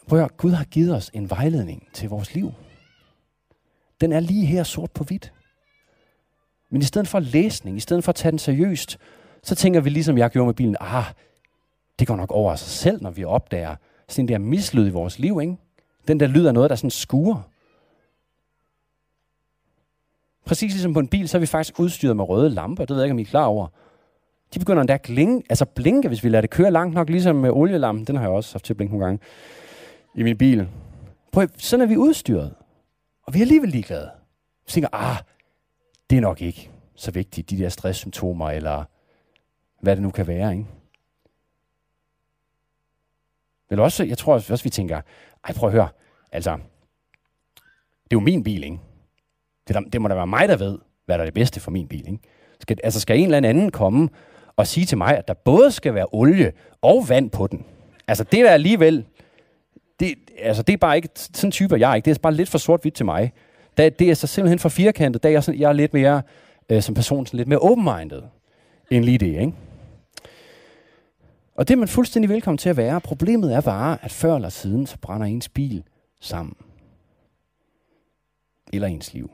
prøv at, Gud har givet os en vejledning til vores liv. Den er lige her sort på hvidt. Men i stedet for læsning, i stedet for at tage den seriøst, så tænker vi ligesom jeg gjorde med bilen, ah, det går nok over sig selv, når vi opdager sådan der mislyd i vores liv, ikke? Den der lyd er noget, der sådan skuer. Præcis ligesom på en bil, så er vi faktisk udstyret med røde lamper. Det ved jeg ikke, om I er klar over. De begynder endda at klinge, altså blinke, hvis vi lader det køre langt nok, ligesom med olielampen. Den har jeg også haft til at blinke nogle gange i min bil. Prøv, sådan er vi udstyret. Og vi er alligevel ligeglade. Vi tænker, ah, det er nok ikke så vigtigt, de der stresssymptomer, eller hvad det nu kan være, ikke? Men også, jeg tror også, vi tænker, ej prøv at høre, altså, det er jo min bil, ikke? Det, der, det må da være mig, der ved, hvad der er det bedste for min bil, ikke? Skal, altså, skal en eller anden komme og sige til mig, at der både skal være olie og vand på den? Altså, det er alligevel, det, altså, det er bare ikke, sådan typer jeg ikke. Det er bare lidt for sort-hvidt til mig. Det, det er så simpelthen for firkantet. Der jeg, sådan, jeg er lidt mere, øh, som person, sådan lidt mere open-minded end lige det, ikke? Og det er man fuldstændig velkommen til at være. Problemet er bare, at før eller siden, så brænder ens bil sammen. Eller ens liv.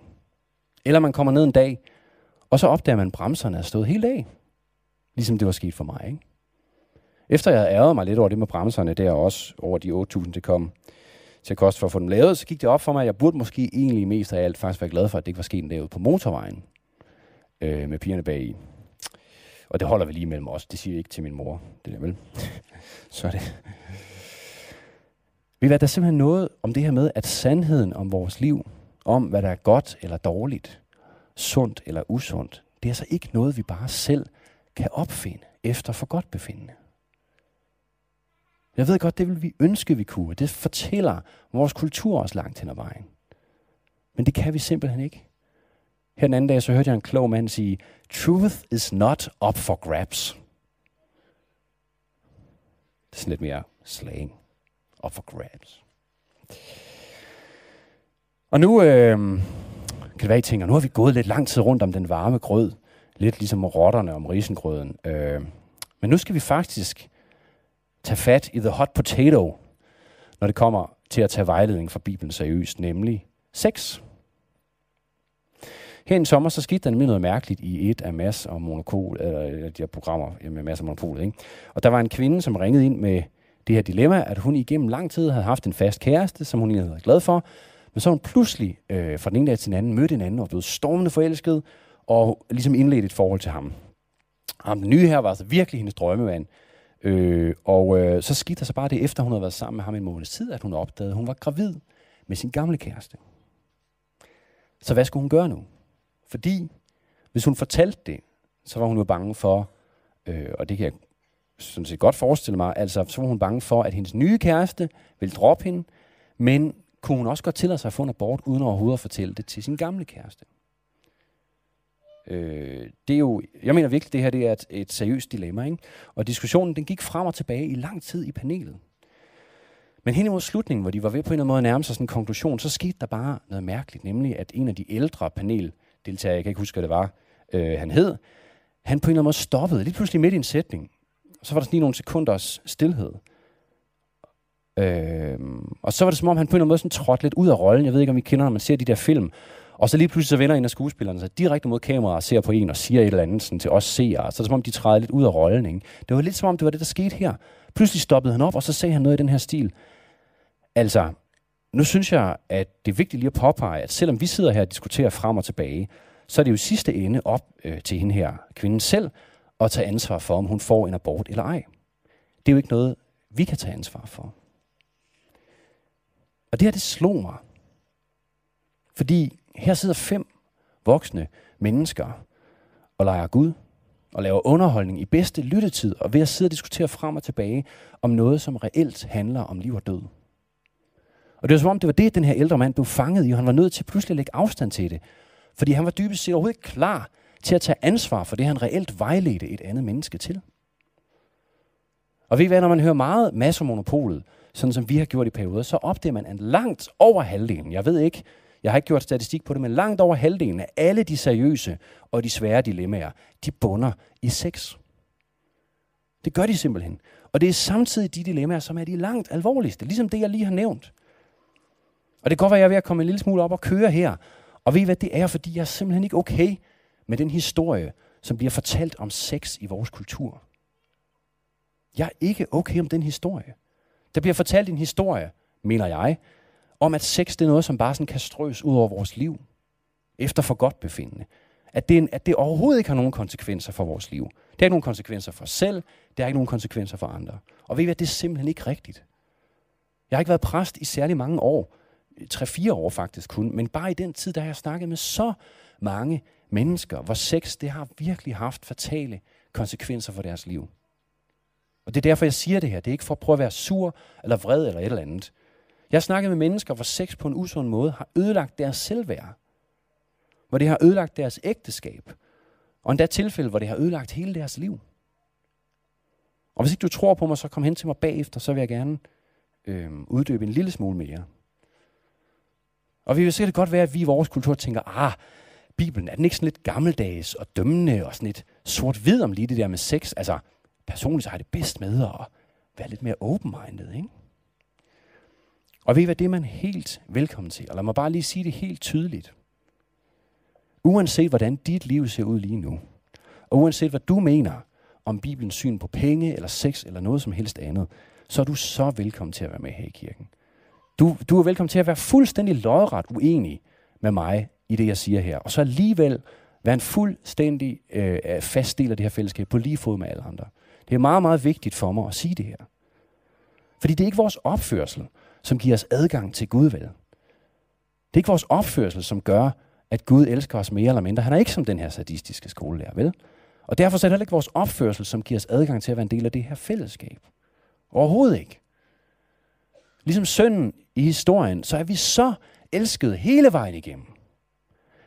Eller man kommer ned en dag, og så opdager man, at bremserne er stået helt af. Ligesom det var sket for mig. Ikke? Efter jeg ærede mig lidt over det med bremserne, der også over de 8.000, det kom til kost for at få dem lavet, så gik det op for mig, at jeg burde måske egentlig mest af alt faktisk være glad for, at det ikke var sket en på motorvejen øh, med pigerne bag i. Og det holder vi lige mellem os. Det siger jeg ikke til min mor. Det er vel. Så er det. Vi hvad, der er simpelthen noget om det her med, at sandheden om vores liv, om hvad der er godt eller dårligt, sundt eller usundt, det er altså ikke noget, vi bare selv kan opfinde efter for godt befindende. Jeg ved godt, det vil vi ønske, vi kunne. Det fortæller vores kultur også langt hen ad vejen. Men det kan vi simpelthen ikke. Her den anden dag, så hørte jeg en klog mand sige, Truth is not up for grabs. Det er sådan lidt mere slang. Up for grabs. Og nu øh, kan det være, I tænker, nu har vi gået lidt lang tid rundt om den varme grød. Lidt ligesom rotterne om risengrøden. Øh, men nu skal vi faktisk tage fat i the hot potato, når det kommer til at tage vejledning fra Bibelen seriøst, nemlig sex. Her i sommer, så skete der nemlig noget mærkeligt i et af Mads og Monopol, eller de her programmer med Mads og Monopol. Ikke? Og der var en kvinde, som ringede ind med det her dilemma, at hun igennem lang tid havde haft en fast kæreste, som hun egentlig havde været glad for, men så hun pludselig øh, fra den ene dag til den anden mødte en anden og blev stormende forelsket, og ligesom indledte et forhold til ham. Ham den nye her var altså virkelig hendes drømmemand. Øh, og øh, så skete der så bare det, efter hun havde været sammen med ham en måneds tid, at hun opdagede, at hun var gravid med sin gamle kæreste. Så hvad skulle hun gøre nu? Fordi hvis hun fortalte det, så var hun jo bange for, øh, og det kan jeg sådan set godt forestille mig, altså så var hun bange for, at hendes nye kæreste ville droppe hende, men kunne hun også godt tillade sig at få en abort, uden overhovedet at fortælle det til sin gamle kæreste. Øh, det er jo, jeg mener virkelig, det her det er et, et seriøst dilemma. Ikke? Og diskussionen den gik frem og tilbage i lang tid i panelet. Men hen imod slutningen, hvor de var ved på en eller anden måde at nærme sig sådan en konklusion, så skete der bare noget mærkeligt, nemlig at en af de ældre paneldeltagere, jeg kan ikke huske, hvad det var, øh, han hed, han på en eller anden måde stoppede, lige pludselig midt i en sætning. Så var der sådan lige nogle sekunders stillhed. Øh, og så var det som om, han på en eller anden måde sådan trådte lidt ud af rollen. Jeg ved ikke, om I kender, når man ser de der film, og så lige pludselig så vender en af skuespillerne sig direkte mod kameraet og ser på en og siger et eller andet sådan, til os seere. Så er det som om, de træder lidt ud af rollen. Ikke? Det var lidt som om, det var det, der skete her. Pludselig stoppede han op, og så sagde han noget i den her stil. Altså, nu synes jeg, at det er vigtigt lige at påpege, at selvom vi sidder her og diskuterer frem og tilbage, så er det jo sidste ende op øh, til hende her, kvinden selv, at tage ansvar for, om hun får en abort eller ej. Det er jo ikke noget, vi kan tage ansvar for. Og det her, det slog mig. Fordi her sidder fem voksne mennesker og leger Gud og laver underholdning i bedste lyttetid og ved at sidde og diskutere frem og tilbage om noget, som reelt handler om liv og død. Og det var som om, det var det, den her ældre mand blev fanget i, og han var nødt til pludselig at lægge afstand til det. Fordi han var dybest set overhovedet ikke klar til at tage ansvar for det, han reelt vejledte et andet menneske til. Og ved I hvad, når man hører meget masser monopolet, sådan som vi har gjort i perioder, så opdager man, at langt over halvdelen, jeg ved ikke, Jeg har ikke gjort statistik på det, men langt over halvdelen af alle de seriøse og de svære dilemmaer, de bunder i sex. Det gør de simpelthen. Og det er samtidig de dilemmaer, som er de langt alvorligste, ligesom det, jeg lige har nævnt. Og det kan godt være, at jeg er ved at komme en lille smule op og køre her. Og ved I hvad, det er, fordi jeg er simpelthen ikke okay med den historie, som bliver fortalt om sex i vores kultur. Jeg er ikke okay om den historie. Der bliver fortalt en historie, mener jeg, om at sex det er noget, som bare sådan kan strøs ud over vores liv. Efter for godt befindende. At det, at det overhovedet ikke har nogen konsekvenser for vores liv. Det har ikke nogen konsekvenser for os selv. Det har ikke nogen konsekvenser for andre. Og ved I hvad, det er simpelthen ikke rigtigt. Jeg har ikke været præst i særlig mange år. 3-4 år faktisk kun. Men bare i den tid, der har jeg snakket med så mange mennesker, hvor sex det har virkelig haft fatale konsekvenser for deres liv. Og det er derfor, jeg siger det her. Det er ikke for at prøve at være sur eller vred eller et eller andet. Jeg har snakket med mennesker, hvor sex på en usund måde har ødelagt deres selvværd. Hvor det har ødelagt deres ægteskab. Og endda tilfælde, hvor det har ødelagt hele deres liv. Og hvis ikke du tror på mig, så kom hen til mig bagefter, så vil jeg gerne øh, uddybe en lille smule mere. Og vi vil sikkert godt være, at vi i vores kultur tænker, ah, Bibelen, er den ikke sådan lidt gammeldags og dømmende og sådan lidt sort-hvid om lige det der med sex? Altså, personligt så har jeg det bedst med at være lidt mere open-minded, ikke? Og ved I hvad, det er man helt velkommen til. Og lad mig bare lige sige det helt tydeligt. Uanset hvordan dit liv ser ud lige nu, og uanset hvad du mener om Bibelens syn på penge eller sex eller noget som helst andet, så er du så velkommen til at være med her i kirken. Du, du er velkommen til at være fuldstændig lodret uenig med mig i det, jeg siger her. Og så alligevel være en fuldstændig øh, fast del af det her fællesskab på lige fod med alle andre. Det er meget, meget vigtigt for mig at sige det her. Fordi det er ikke vores opførsel, som giver os adgang til Gud vel. Det er ikke vores opførsel, som gør, at Gud elsker os mere eller mindre. Han er ikke som den her sadistiske skolelærer, vel? Og derfor er det heller ikke vores opførsel, som giver os adgang til at være en del af det her fællesskab. Overhovedet ikke. Ligesom sønnen i historien, så er vi så elsket hele vejen igennem.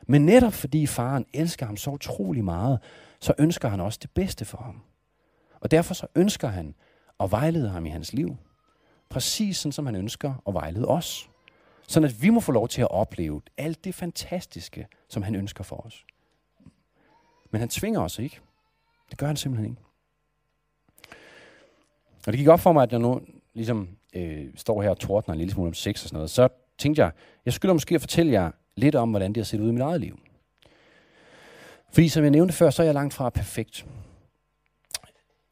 Men netop fordi faren elsker ham så utrolig meget, så ønsker han også det bedste for ham. Og derfor så ønsker han at vejlede ham i hans liv. Præcis sådan, som han ønsker at vejlede os. Sådan at vi må få lov til at opleve alt det fantastiske, som han ønsker for os. Men han tvinger os ikke. Det gør han simpelthen ikke. Og det gik op for mig, at jeg nu ligesom øh, står her og tordner en lille smule om sex og sådan noget. Så tænkte jeg, jeg skylder måske at fortælle jer lidt om, hvordan det har set ud i mit eget liv. Fordi som jeg nævnte før, så er jeg langt fra perfekt.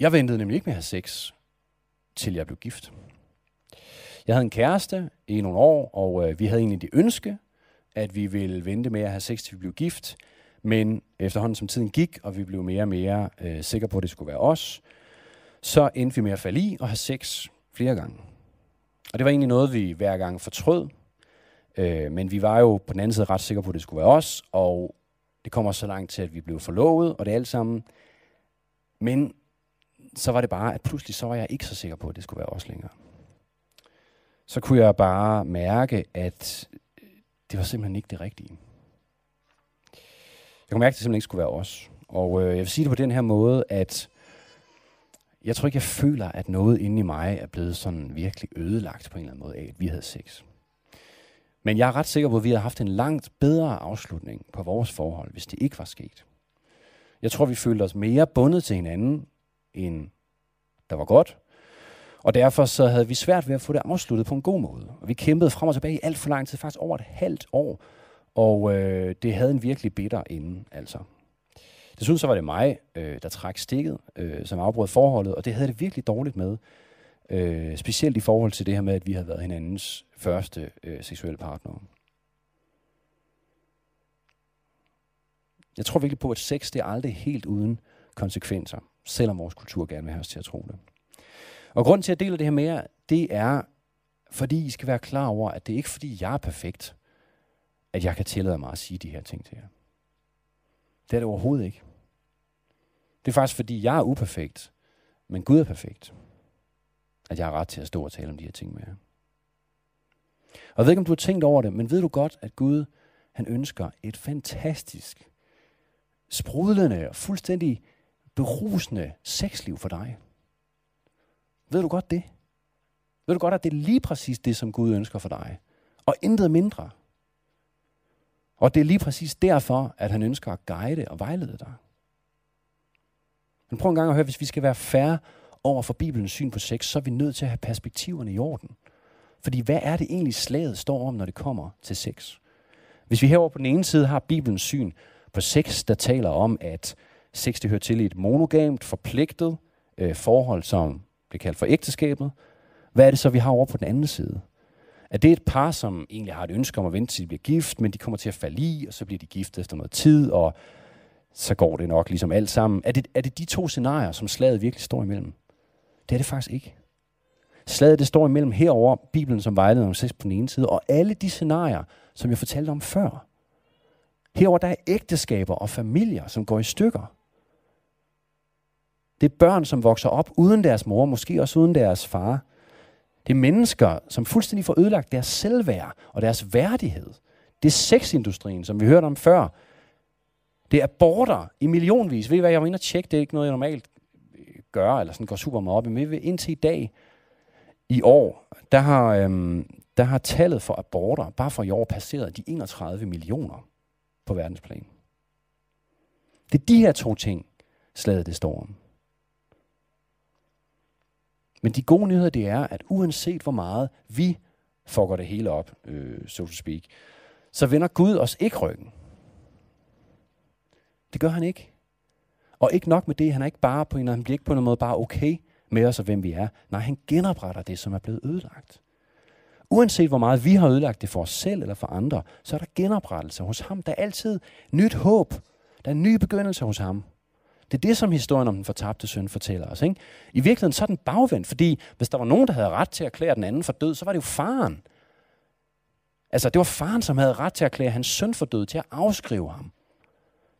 Jeg ventede nemlig ikke med at have sex, til jeg blev gift. Jeg havde en kæreste i nogle år, og øh, vi havde egentlig det ønske, at vi ville vente med at have sex, til vi blev gift. Men efterhånden som tiden gik, og vi blev mere og mere øh, sikre på, at det skulle være os, så endte vi med at falde i og have sex flere gange. Og det var egentlig noget, vi hver gang fortrød. Øh, men vi var jo på den anden side ret sikre på, at det skulle være os, og det kommer så langt til, at vi blev forlovet, og det alt sammen. Men så var det bare, at pludselig så var jeg ikke så sikker på, at det skulle være os længere. Så kunne jeg bare mærke, at øh, det var simpelthen ikke det rigtige. Jeg kunne mærke, at det simpelthen ikke skulle være os. Og øh, jeg vil sige det på den her måde, at jeg tror ikke, jeg føler, at noget inde i mig er blevet sådan virkelig ødelagt på en eller anden måde af, at vi havde sex. Men jeg er ret sikker på, at vi havde haft en langt bedre afslutning på vores forhold, hvis det ikke var sket. Jeg tror, vi følte os mere bundet til hinanden, end der var godt. Og derfor så havde vi svært ved at få det afsluttet på en god måde. Og vi kæmpede frem og tilbage i alt for lang tid, faktisk over et halvt år. Og øh, det havde en virkelig bitter ende, altså. Desuden så var det mig, øh, der trak stikket, øh, som afbrød forholdet, og det havde det virkelig dårligt med. Øh, specielt i forhold til det her med, at vi havde været hinandens første øh, seksuelle partner. Jeg tror virkelig på, at sex det er aldrig helt uden konsekvenser, selvom vores kultur gerne vil have os til at tro det. Og grunden til, at jeg deler det her med jer, det er, fordi I skal være klar over, at det er ikke fordi, jeg er perfekt, at jeg kan tillade mig at sige de her ting til jer. Det er det overhovedet ikke. Det er faktisk, fordi jeg er uperfekt, men Gud er perfekt, at jeg har ret til at stå og tale om de her ting med jer. Og jeg ved ikke, om du har tænkt over det, men ved du godt, at Gud, han ønsker et fantastisk, sprudlende og fuldstændig berusende sexliv for dig. Ved du godt det? Ved du godt, at det er lige præcis det, som Gud ønsker for dig? Og intet mindre. Og det er lige præcis derfor, at han ønsker at guide og vejlede dig. Men prøv en gang at høre, hvis vi skal være færre over for Bibelens syn på sex, så er vi nødt til at have perspektiverne i orden. Fordi hvad er det egentlig slaget står om, når det kommer til sex? Hvis vi herover på den ene side har Bibelens syn på sex, der taler om, at sex det hører til i et monogamt, forpligtet øh, forhold, som bliver kaldt for ægteskabet, hvad er det så, vi har over på den anden side? Er det et par, som egentlig har et ønske om at vente til de bliver gift, men de kommer til at falde i, og så bliver de gift efter noget tid, og så går det nok ligesom alt sammen. Er det, er det de to scenarier, som slaget virkelig står imellem? Det er det faktisk ikke. Slaget det står imellem herover Bibelen som vejleder om sex på den ene side, og alle de scenarier, som jeg fortalte om før. Herover der er ægteskaber og familier, som går i stykker. Det er børn, som vokser op uden deres mor, måske også uden deres far. Det er mennesker, som fuldstændig får ødelagt deres selvværd og deres værdighed. Det er sexindustrien, som vi hørte om før. Det er aborter i millionvis. Ved I hvad, jeg var inde og tjekke, det er ikke noget, jeg normalt øh, gør, eller sådan går super meget op i, men indtil i dag, i år, der har, øhm, der har tallet for aborter, bare for i år, passeret de 31 millioner på verdensplan. Det er de her to ting, slaget det står om. Men de gode nyheder, det er, at uanset hvor meget vi fucker det hele op, øh, so to speak, så vender Gud os ikke ryggen. Det gør han ikke. Og ikke nok med det, han er ikke bare på en, han bliver ikke på en måde bare okay med os og hvem vi er. Nej, han genopretter det, som er blevet ødelagt. Uanset hvor meget vi har ødelagt det for os selv eller for andre, så er der genoprettelse hos ham. Der er altid nyt håb. Der er en ny begyndelse hos ham. Det er det, som historien om den fortabte søn fortæller os. Ikke? I virkeligheden så er den bagvendt, fordi hvis der var nogen, der havde ret til at erklære den anden for død, så var det jo faren. Altså, det var faren, som havde ret til at erklære hans søn for død, til at afskrive ham.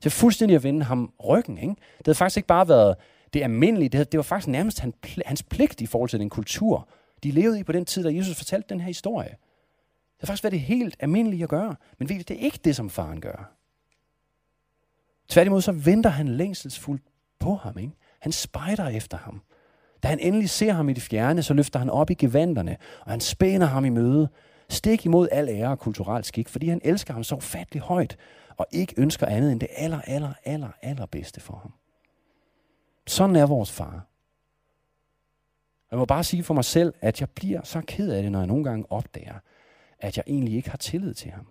Til fuldstændig at vende ham ryggen. Ikke? Det havde faktisk ikke bare været det almindelige, det, havde, det var faktisk nærmest hans, hans pligt i forhold til den kultur, de levede i på den tid, da Jesus fortalte den her historie. Det har faktisk været det helt almindelige at gøre. Men ved det er ikke det, som faren gør. Tværtimod så venter han længselsfuldt på ham. Ikke? Han spejder efter ham. Da han endelig ser ham i det fjerne, så løfter han op i gevanderne, og han spænder ham i møde. Stik imod al ære og kulturel skik, fordi han elsker ham så ufattelig højt, og ikke ønsker andet end det aller, aller, aller, aller bedste for ham. Sådan er vores far. Jeg må bare sige for mig selv, at jeg bliver så ked af det, når jeg nogle gange opdager, at jeg egentlig ikke har tillid til ham.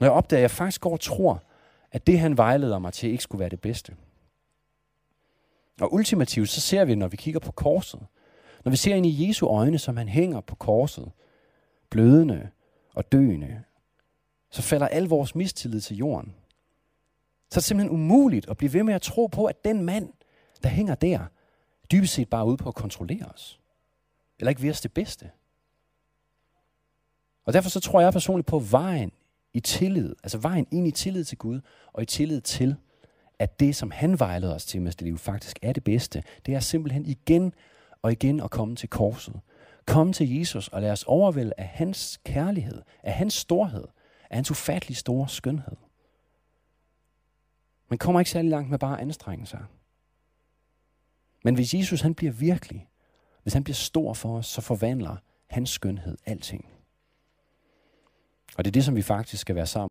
Når jeg opdager, at jeg faktisk går og tror, at det han vejleder mig til ikke skulle være det bedste. Og ultimativt så ser vi, når vi kigger på korset, når vi ser ind i Jesu øjne, som han hænger på korset, blødende og døende, så falder al vores mistillid til jorden. Så er det simpelthen umuligt at blive ved med at tro på, at den mand, der hænger der, dybest set bare ude på at kontrollere os. Eller ikke vil os det bedste. Og derfor så tror jeg personligt på vejen i tillid, altså vejen ind i tillid til Gud, og i tillid til, at det, som han vejleder os til med det liv, faktisk er det bedste. Det er simpelthen igen og igen at komme til korset. Komme til Jesus og lad os overvælde af hans kærlighed, af hans storhed, af hans ufattelig store skønhed. Man kommer ikke særlig langt med bare at anstrenge sig. Men hvis Jesus han bliver virkelig, hvis han bliver stor for os, så forvandler hans skønhed alting. Og det er det, som vi faktisk skal være sammen